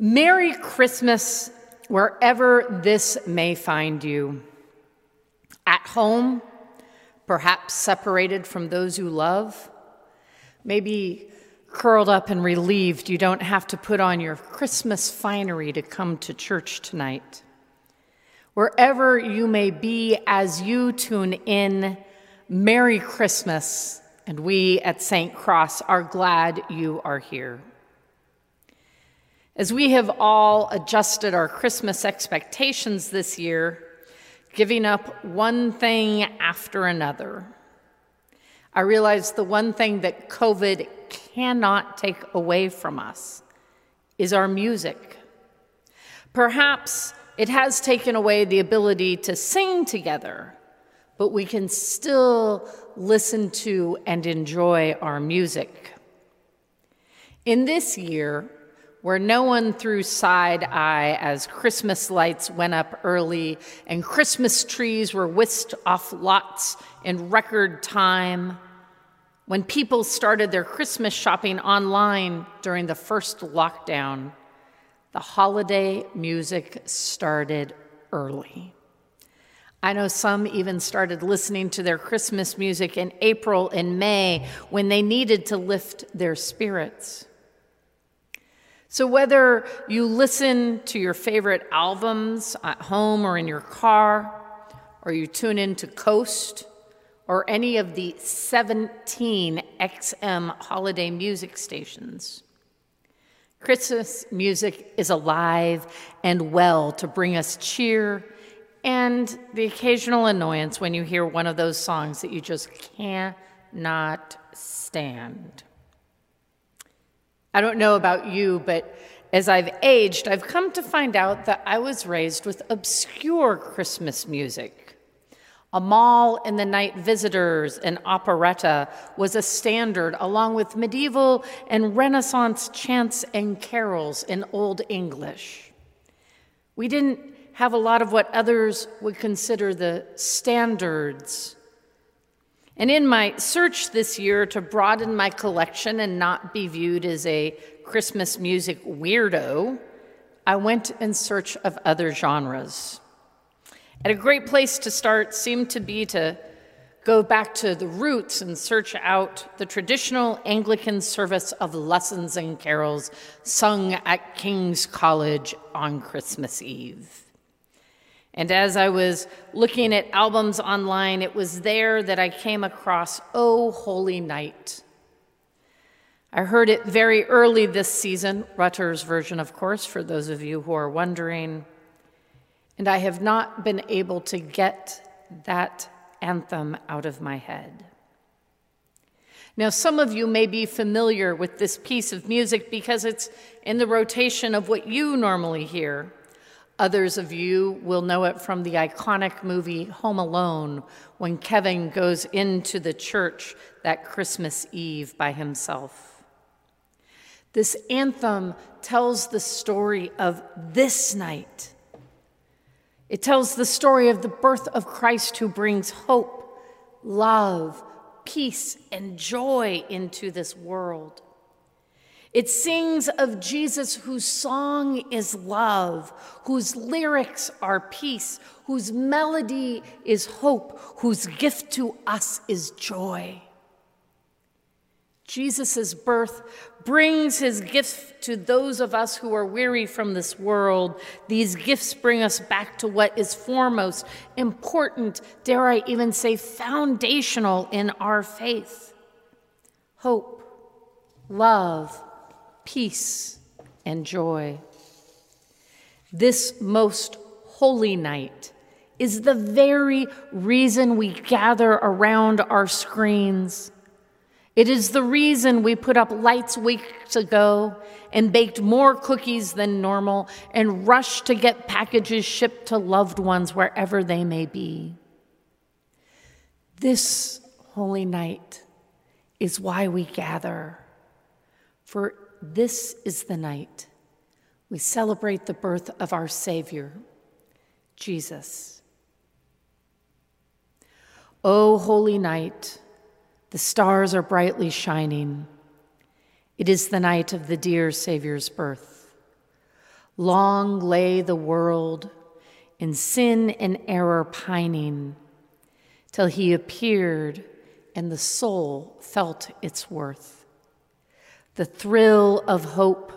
Merry Christmas, wherever this may find you. At home, perhaps separated from those you love, maybe curled up and relieved you don't have to put on your Christmas finery to come to church tonight. Wherever you may be as you tune in, Merry Christmas, and we at St. Cross are glad you are here. As we have all adjusted our Christmas expectations this year, giving up one thing after another, I realize the one thing that COVID cannot take away from us is our music. Perhaps it has taken away the ability to sing together, but we can still listen to and enjoy our music. In this year, where no one threw side eye as Christmas lights went up early and Christmas trees were whisked off lots in record time. When people started their Christmas shopping online during the first lockdown, the holiday music started early. I know some even started listening to their Christmas music in April and May when they needed to lift their spirits. So, whether you listen to your favorite albums at home or in your car, or you tune in to Coast, or any of the 17 XM holiday music stations, Christmas music is alive and well to bring us cheer and the occasional annoyance when you hear one of those songs that you just cannot stand. I don't know about you, but as I've aged, I've come to find out that I was raised with obscure Christmas music. Amahl and the Night Visitors and operetta was a standard, along with medieval and Renaissance chants and carols in Old English. We didn't have a lot of what others would consider the standards and in my search this year to broaden my collection and not be viewed as a Christmas music weirdo, I went in search of other genres. And a great place to start seemed to be to go back to the roots and search out the traditional Anglican service of lessons and carols sung at King's College on Christmas Eve. And as I was looking at albums online, it was there that I came across Oh Holy Night. I heard it very early this season, Rutter's version, of course, for those of you who are wondering. And I have not been able to get that anthem out of my head. Now, some of you may be familiar with this piece of music because it's in the rotation of what you normally hear. Others of you will know it from the iconic movie Home Alone when Kevin goes into the church that Christmas Eve by himself. This anthem tells the story of this night. It tells the story of the birth of Christ who brings hope, love, peace, and joy into this world. It sings of Jesus whose song is love, whose lyrics are peace, whose melody is hope, whose gift to us is joy. Jesus' birth brings his gift to those of us who are weary from this world. These gifts bring us back to what is foremost, important, dare I even say, foundational in our faith hope, love, peace, and joy. This most holy night is the very reason we gather around our screens. It is the reason we put up lights weeks ago and baked more cookies than normal and rushed to get packages shipped to loved ones wherever they may be. This holy night is why we gather, for this is the night we celebrate the birth of our Savior, Jesus. O holy night, the stars are brightly shining. It is the night of the dear Savior's birth. Long lay the world in sin and error pining, till he appeared and the soul felt its worth. The thrill of hope,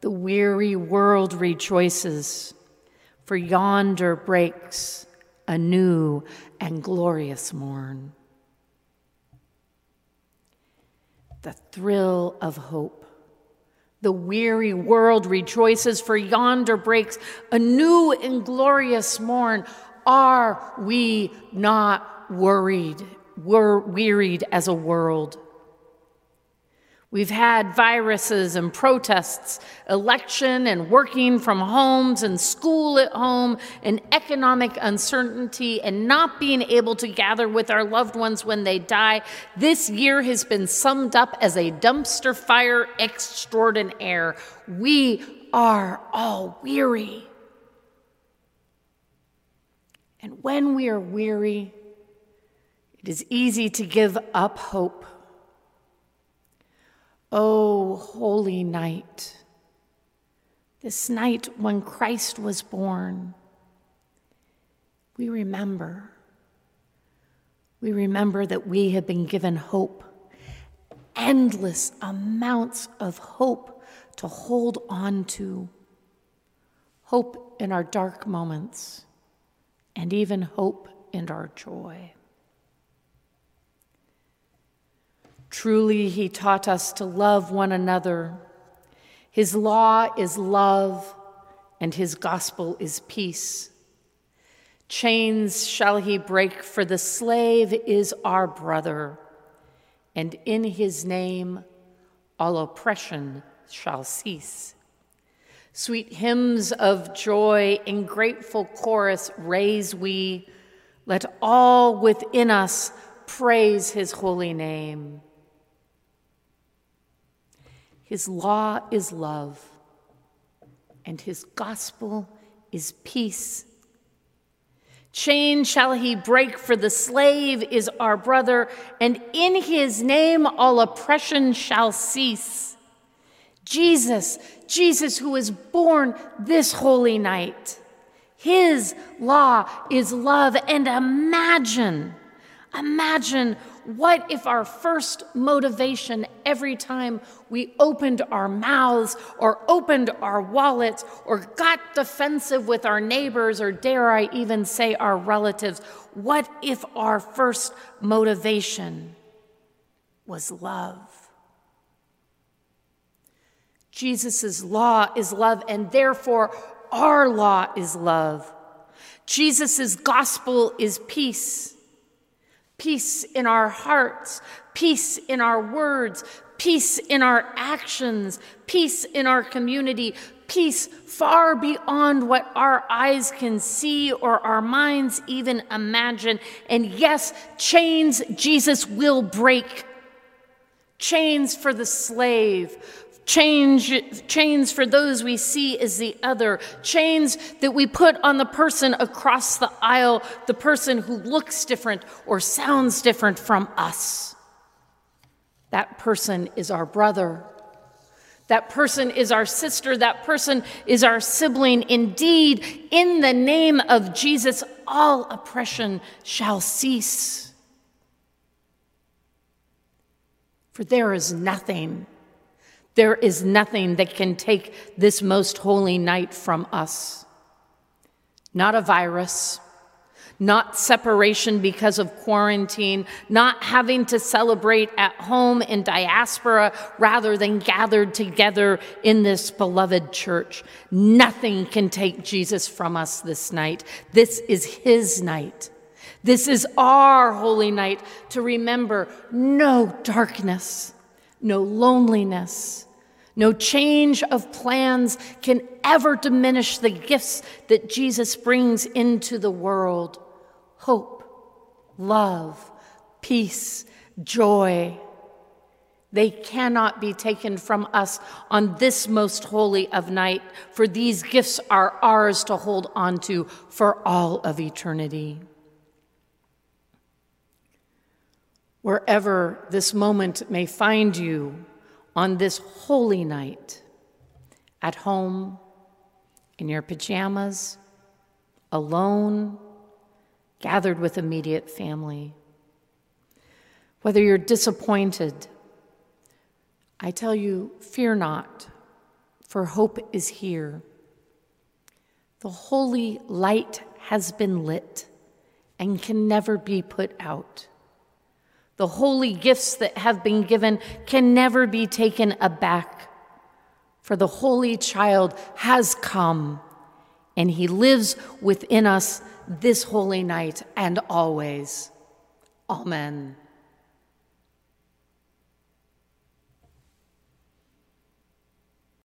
the weary world rejoices, for yonder breaks a new and glorious morn. The thrill of hope. The weary world rejoices, for yonder breaks a new and glorious morn. Are we not worried? We're wearied as a world. We've had viruses and protests, election and working from homes and school at home and economic uncertainty and not being able to gather with our loved ones when they die. This year has been summed up as a dumpster fire extraordinaire. We are all weary. And when we are weary, it is easy to give up hope. Oh, holy night, this night when Christ was born, we remember. We remember that we have been given hope, endless amounts of hope to hold on to. Hope in our dark moments, and even hope in our joy. Truly, he taught us to love one another. His law is love, and his gospel is peace. Chains shall he break, for the slave is our brother, and in his name all oppression shall cease. Sweet hymns of joy in grateful chorus raise we. Let all within us praise his holy name. His law is love, and his gospel is peace. Chain shall he break, for the slave is our brother, and in his name all oppression shall cease. Jesus, Jesus, who is born this holy night, his law is love. And imagine, imagine what if our first motivation every time we opened our mouths or opened our wallets or got defensive with our neighbors or, dare I even say, our relatives, what if our first motivation was love? Jesus' law is love, and therefore our law is love. Jesus' gospel is peace peace in our hearts, peace in our words, peace in our actions, peace in our community, peace far beyond what our eyes can see or our minds even imagine. And yes, chains Jesus will break. Chains for the slave, Change, chains for those we see as the other, chains that we put on the person across the aisle, the person who looks different or sounds different from us. That person is our brother. That person is our sister. That person is our sibling. Indeed, in the name of Jesus, all oppression shall cease. For there is nothing there is nothing that can take this most holy night from us. Not a virus, not separation because of quarantine, not having to celebrate at home in diaspora rather than gathered together in this beloved church. Nothing can take Jesus from us this night. This is his night. This is our holy night to remember no darkness no loneliness, no change of plans can ever diminish the gifts that Jesus brings into the world hope, love, peace, joy. They cannot be taken from us on this most holy of night, for these gifts are ours to hold on to for all of eternity. Wherever this moment may find you on this holy night, at home, in your pajamas, alone, gathered with immediate family. Whether you're disappointed, I tell you, fear not, for hope is here. The holy light has been lit and can never be put out. The holy gifts that have been given can never be taken aback. For the Holy Child has come, and he lives within us this holy night and always. Amen.